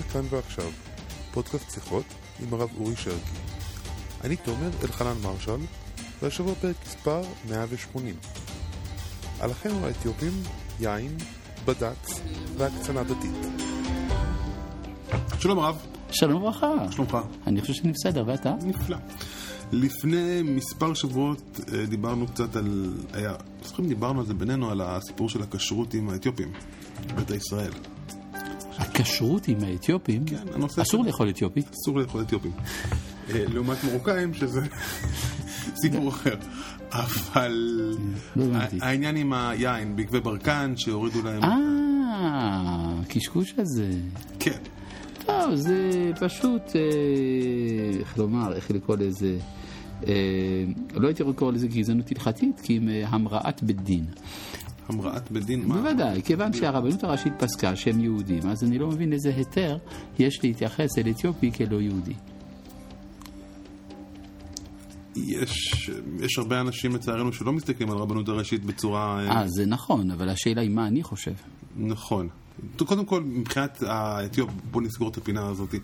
לכאן ועכשיו, פודקאסט שיחות עם הרב אורי שרקי. אני תומר אלחנן מרשל, והשבוע פרק מספר 180. על אחינו האתיופים, יין, בד"ץ והקצנה דתית. שלום הרב. שלום וברכה. שלומך? אני חושב שאני בסדר, ואתה? נפלא. לפני מספר שבועות אה, דיברנו קצת על... היה... זוכרים דיברנו על זה בינינו, על הסיפור של הכשרות עם האתיופים, ביתא ישראל. הכשרות עם האתיופים? כן. אסור לאכול אתיופי? אסור לאכול אתיופים. אה, לעומת מרוקאים, שזה סיפור אחר. אבל לא. העניין עם היין בעקבי ברקן, שהורידו להם... אה, הקשקוש הזה. כן. טוב, זה פשוט, אה, איך לומר, איך לקרוא לזה, אה, לא הייתי לקרוא לזה גזענות הלכתית, כי עם המראת בית דין. המראת בדין, מה? בוודאי, כיוון שהרבנות הראשית פסקה שהם יהודים, אז אני לא מבין איזה היתר יש להתייחס אל אתיופי כלא יהודי. יש, יש הרבה אנשים לצערנו שלא מסתכלים על הרבנות הראשית בצורה... אה, אה, זה נכון, אבל השאלה היא מה אני חושב. נכון. קודם כל, מבחינת האתיופ, בוא נסגור את הפינה הזאת.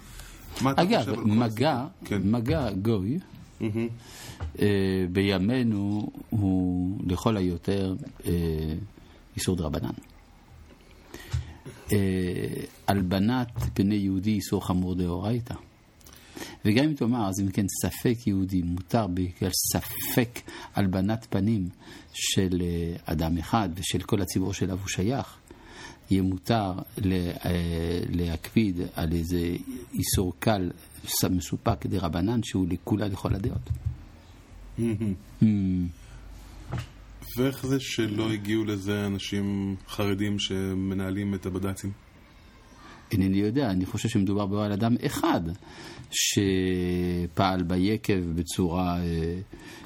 אגב, מגע? כן. מגע גוי, מהמם. אה, בימינו הוא לכל היותר אה, איסור דרבנן. אה, הלבנת פני יהודי איסור חמור דאורייתא. וגם אם תאמר, אז אם כן ספק יהודי מותר בגלל ספק הלבנת פנים של אה, אדם אחד ושל כל הציבור שאליו הוא שייך, יהיה מותר אה, להקפיד על איזה איסור קל מסופק דרבנן שהוא לכולה לכל הדעות. מהמם. ואיך זה שלא הגיעו לזה אנשים חרדים שמנהלים את הבד"צים? אינני יודע, אני חושב שמדובר באוהל אדם אחד שפעל ביקב בצורה אה,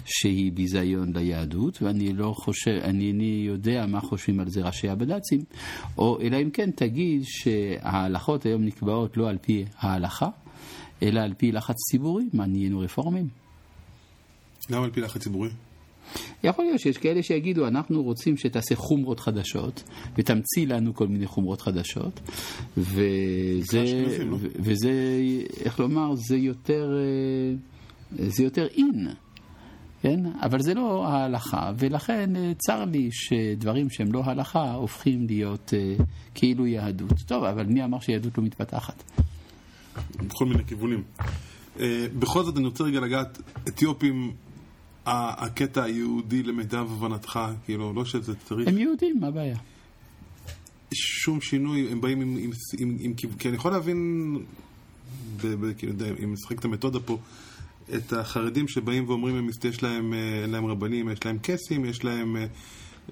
שהיא ביזיון ליהדות, ואני לא חושב, אני איני יודע מה חושבים על זה ראשי הבד"צים, או אלא אם כן תגיד שההלכות היום נקבעות לא על פי ההלכה, אלא על פי לחץ ציבורי, מה נהיינו רפורמים. למה על פי לחץ ציבורי? יכול להיות שיש כאלה שיגידו, אנחנו רוצים שתעשה חומרות חדשות, ותמציא לנו כל מיני חומרות חדשות, וזה, וזה, איך לומר, זה יותר, אה, זה יותר אין, כן? אבל זה לא ההלכה, ולכן אה, צר לי שדברים שהם לא הלכה הופכים להיות אה, כאילו יהדות. טוב, אבל מי אמר שיהדות לא מתפתחת? בכל מיני כיוונים. אה, בכל זאת אני רוצה רגע לגעת, אתיופים, הקטע היהודי למיטב הבנתך, כאילו, לא שזה צריך הם יהודים, מה הבעיה? שום שינוי, הם באים עם, עם, עם, עם כי אני יכול להבין, ב, ב, כאילו, די, אם נשחק את המתודה פה, את החרדים שבאים ואומרים, הם, יש להם, אה, להם רבנים, יש להם קייסים, יש להם אה,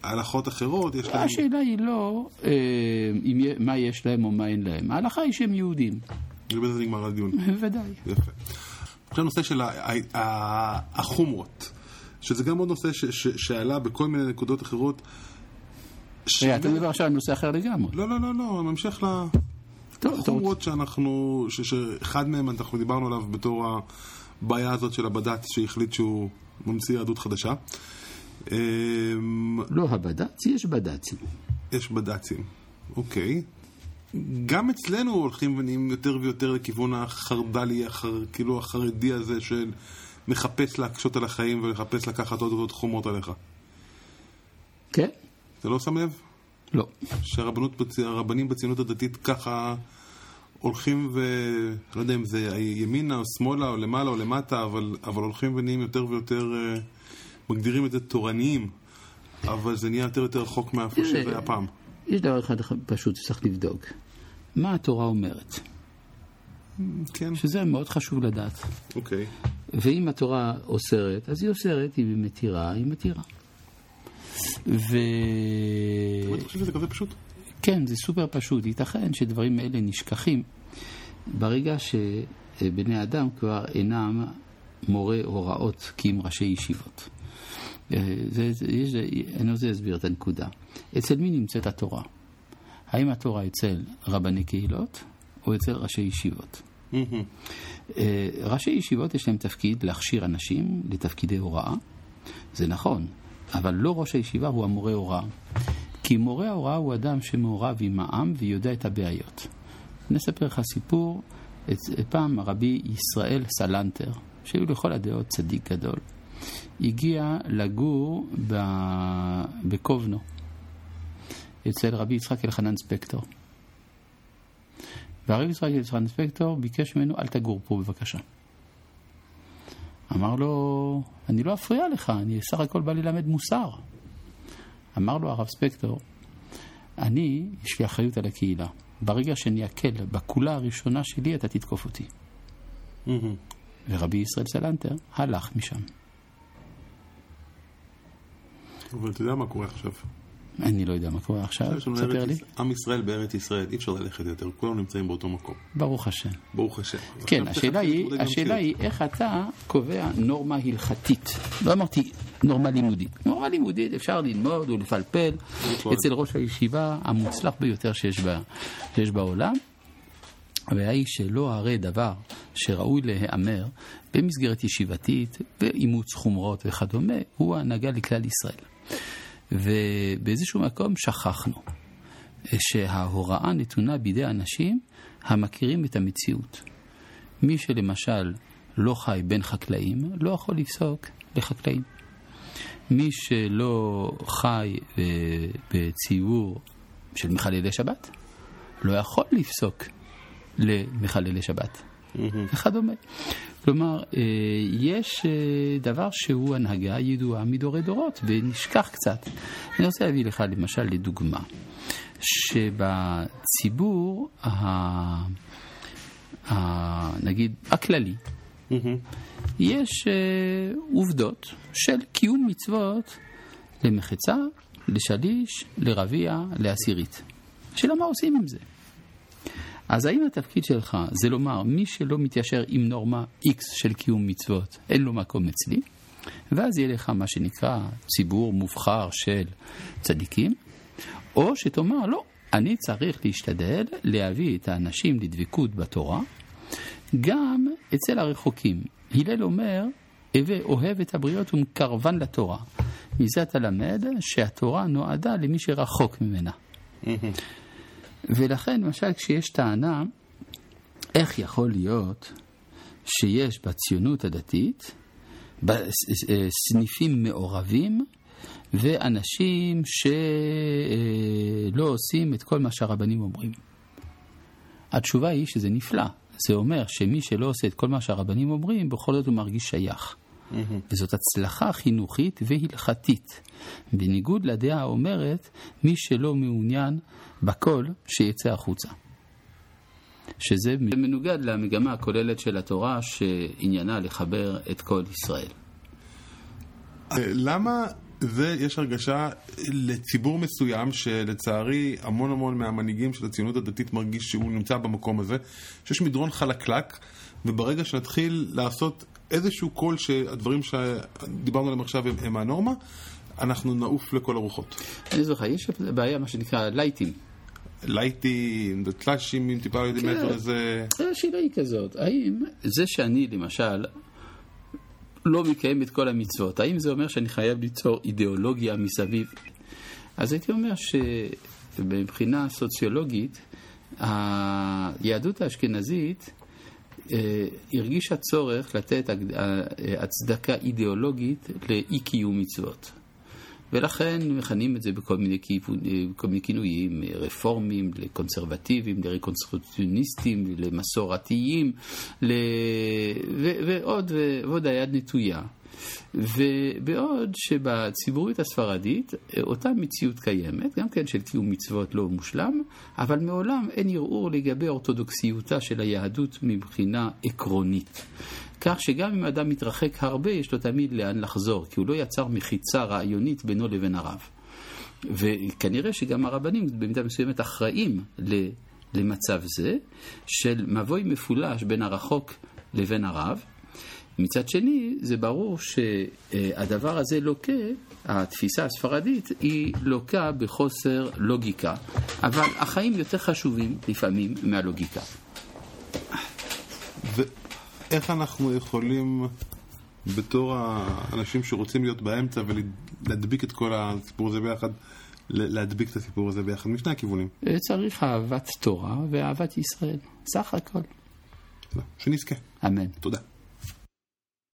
הלכות אחרות, יש להם... השאלה היא לא אה, אם, מה יש להם או מה אין להם. ההלכה היא שהם יהודים, ובזה נגמר הדיון. בוודאי. יפה. עכשיו נושא של החומרות, שזה גם עוד נושא ש- ש- שעלה בכל מיני נקודות אחרות. רגע, אתה מדבר עכשיו על נושא אחר לגמרי. לא, לא, לא, לא, ממשיך רוצה- לחומרות שאנחנו, ש- שאחד מהם אנחנו דיברנו עליו בתור הבעיה הזאת של הבד"ץ שהחליט שהוא ממציא יהדות חדשה. אמ, לא הבד"ץ, יש בד"צים. יש בד"צים, אוקיי. גם אצלנו הולכים ונהיים יותר ויותר לכיוון החרד"לי, החר, כאילו החרדי הזה של מחפש להקשות על החיים ומחפש לקחת עוד ועוד חומות עליך. כן? אתה לא שם לב? לא. שהרבנות, בצ- הרבנים בציונות הדתית ככה הולכים ו... לא יודע אם זה ימינה או שמאלה או למעלה או למטה, אבל, אבל הולכים ונהיים יותר ויותר, אה, מגדירים את זה תורניים, אבל זה נהיה יותר ויותר רחוק מאיפה שזה היה פעם. יש דבר אחד פשוט שצריך לבדוק. מה התורה אומרת? כן, שזה מאוד חשוב לדעת. אוקיי. ואם התורה אוסרת, אז היא אוסרת, אם היא מתירה, היא מתירה. ו... אתה חושב שזה כזה פשוט? כן, זה סופר פשוט. ייתכן שדברים אלה נשכחים ברגע שבני אדם כבר אינם מורי הוראות כי הם ראשי ישיבות. אה, זה, זה, יש, אני רוצה להסביר את הנקודה. אצל מי נמצאת התורה? האם התורה אצל רבני קהילות או אצל ראשי ישיבות? אה, ראשי ישיבות יש להם תפקיד להכשיר אנשים לתפקידי הוראה, זה נכון, אבל לא ראש הישיבה הוא המורה הוראה. כי מורה ההוראה הוא אדם שמעורב עם העם ויודע את הבעיות. אני אספר לך סיפור. פעם רבי ישראל סלנטר, שהיו לכל הדעות צדיק גדול, הגיע לגור. בקובנו, אצל רבי יצחק אלחנן ספקטור. והרבי יצחק אלחנן ספקטור ביקש ממנו, אל תגור פה בבקשה. אמר לו, אני לא אפריע לך, אני סך הכל בא ללמד מוסר. אמר לו הרב ספקטור, אני, יש לי אחריות על הקהילה. ברגע שאני אקל בקולה הראשונה שלי, אתה תתקוף אותי. ורבי ישראל סלנטר הלך משם. אבל אתה יודע מה קורה עכשיו. אני לא יודע מה קורה עכשיו, ספר לי. עם ישראל בארץ ישראל, אי אפשר ללכת יותר, כולנו נמצאים באותו מקום. ברוך השם. ברוך השם. כן, השאלה היא, השאלה היא איך אתה קובע נורמה הלכתית. לא אמרתי נורמה לימודית. נורמה לימודית אפשר ללמוד ולפלפל אצל ראש הישיבה המוצלח ביותר שיש, בה, שיש בעולם. הבעיה היא שלא הרי דבר שראוי להיאמר במסגרת ישיבתית, באימוץ חומרות וכדומה, הוא ההנהגה לכלל ישראל. ובאיזשהו מקום שכחנו שההוראה נתונה בידי אנשים המכירים את המציאות. מי שלמשל לא חי בין חקלאים, לא יכול לפסוק לחקלאים. מי שלא חי אה, בציבור של מחללי שבת, לא יכול לפסוק למחללי שבת, וכדומה. כלומר, אה, יש אה, דבר שהוא הנהגה ידועה מדורי דורות, ונשכח קצת. אני רוצה להביא לך למשל לדוגמה, שבציבור, ה... ה... נגיד, הכללי, יש אה, עובדות של קיום מצוות למחצה, לשליש, לרביע, לעשירית. השאלה מה עושים עם זה? אז האם התפקיד שלך זה לומר, מי שלא מתיישר עם נורמה X של קיום מצוות, אין לו מקום אצלי, ואז יהיה לך מה שנקרא ציבור מובחר של צדיקים, או שתאמר, לא, אני צריך להשתדל להביא את האנשים לדבקות בתורה, גם אצל הרחוקים. הלל אומר, הווה אוהב את הבריות ומקרבן לתורה. מזה אתה למד שהתורה נועדה למי שרחוק ממנה. ולכן, למשל, כשיש טענה, איך יכול להיות שיש בציונות הדתית סניפים מעורבים ואנשים שלא עושים את כל מה שהרבנים אומרים? התשובה היא שזה נפלא. זה אומר שמי שלא עושה את כל מה שהרבנים אומרים, בכל זאת הוא מרגיש שייך. Mm-hmm. וזאת הצלחה חינוכית והלכתית. בניגוד לדעה האומרת, מי שלא מעוניין בכל, שיצא החוצה. שזה מנוגד למגמה הכוללת של התורה שעניינה לחבר את כל ישראל. למה זה יש הרגשה לציבור מסוים שלצערי המון המון מהמנהיגים של הציונות הדתית מרגיש שהוא נמצא במקום הזה, שיש מדרון חלקלק, וברגע שנתחיל לעשות איזשהו קול שהדברים שדיברנו עליהם עכשיו הם, הם הנורמה, אנחנו נעוף לכל הרוחות. אני זוכר, יש בעיה, מה שנקרא לייטים. לייטים, ותל"שים, אם טיפה יודעים מעבר לזה. השאלה היא כזאת, האם זה שאני למשל לא מקיים את כל המצוות, האם זה אומר שאני חייב ליצור אידיאולוגיה מסביב? אז הייתי אומר שמבחינה סוציולוגית, היהדות האשכנזית הרגישה צורך לתת אה, הצדקה אידיאולוגית לאי קיום מצוות. ולכן מכנים את זה בכל מיני, בכל מיני כינויים, רפורמים, לקונסרבטיביים, לרקונסטרוקציוניסטים, למסורתיים, ל... ו... ועוד, ועוד היד נטויה. ובעוד שבציבוריות הספרדית אותה מציאות קיימת, גם כן של קיום מצוות לא מושלם, אבל מעולם אין ערעור לגבי אורתודוקסיותה של היהדות מבחינה עקרונית. כך שגם אם אדם מתרחק הרבה, יש לו תמיד לאן לחזור, כי הוא לא יצר מחיצה רעיונית בינו לבין הרב. וכנראה שגם הרבנים במידה מסוימת אחראים למצב זה של מבוי מפולש בין הרחוק לבין הרב. מצד שני, זה ברור שהדבר הזה לוקה, התפיסה הספרדית היא לוקה בחוסר לוגיקה, אבל החיים יותר חשובים לפעמים מהלוגיקה. איך אנחנו יכולים, בתור האנשים שרוצים להיות באמצע ולהדביק את כל הסיפור הזה ביחד, להדביק את הסיפור הזה ביחד משני הכיוונים. אה, צריך אהבת תורה ואהבת ישראל, סך הכל. שנזכה. אמן. תודה.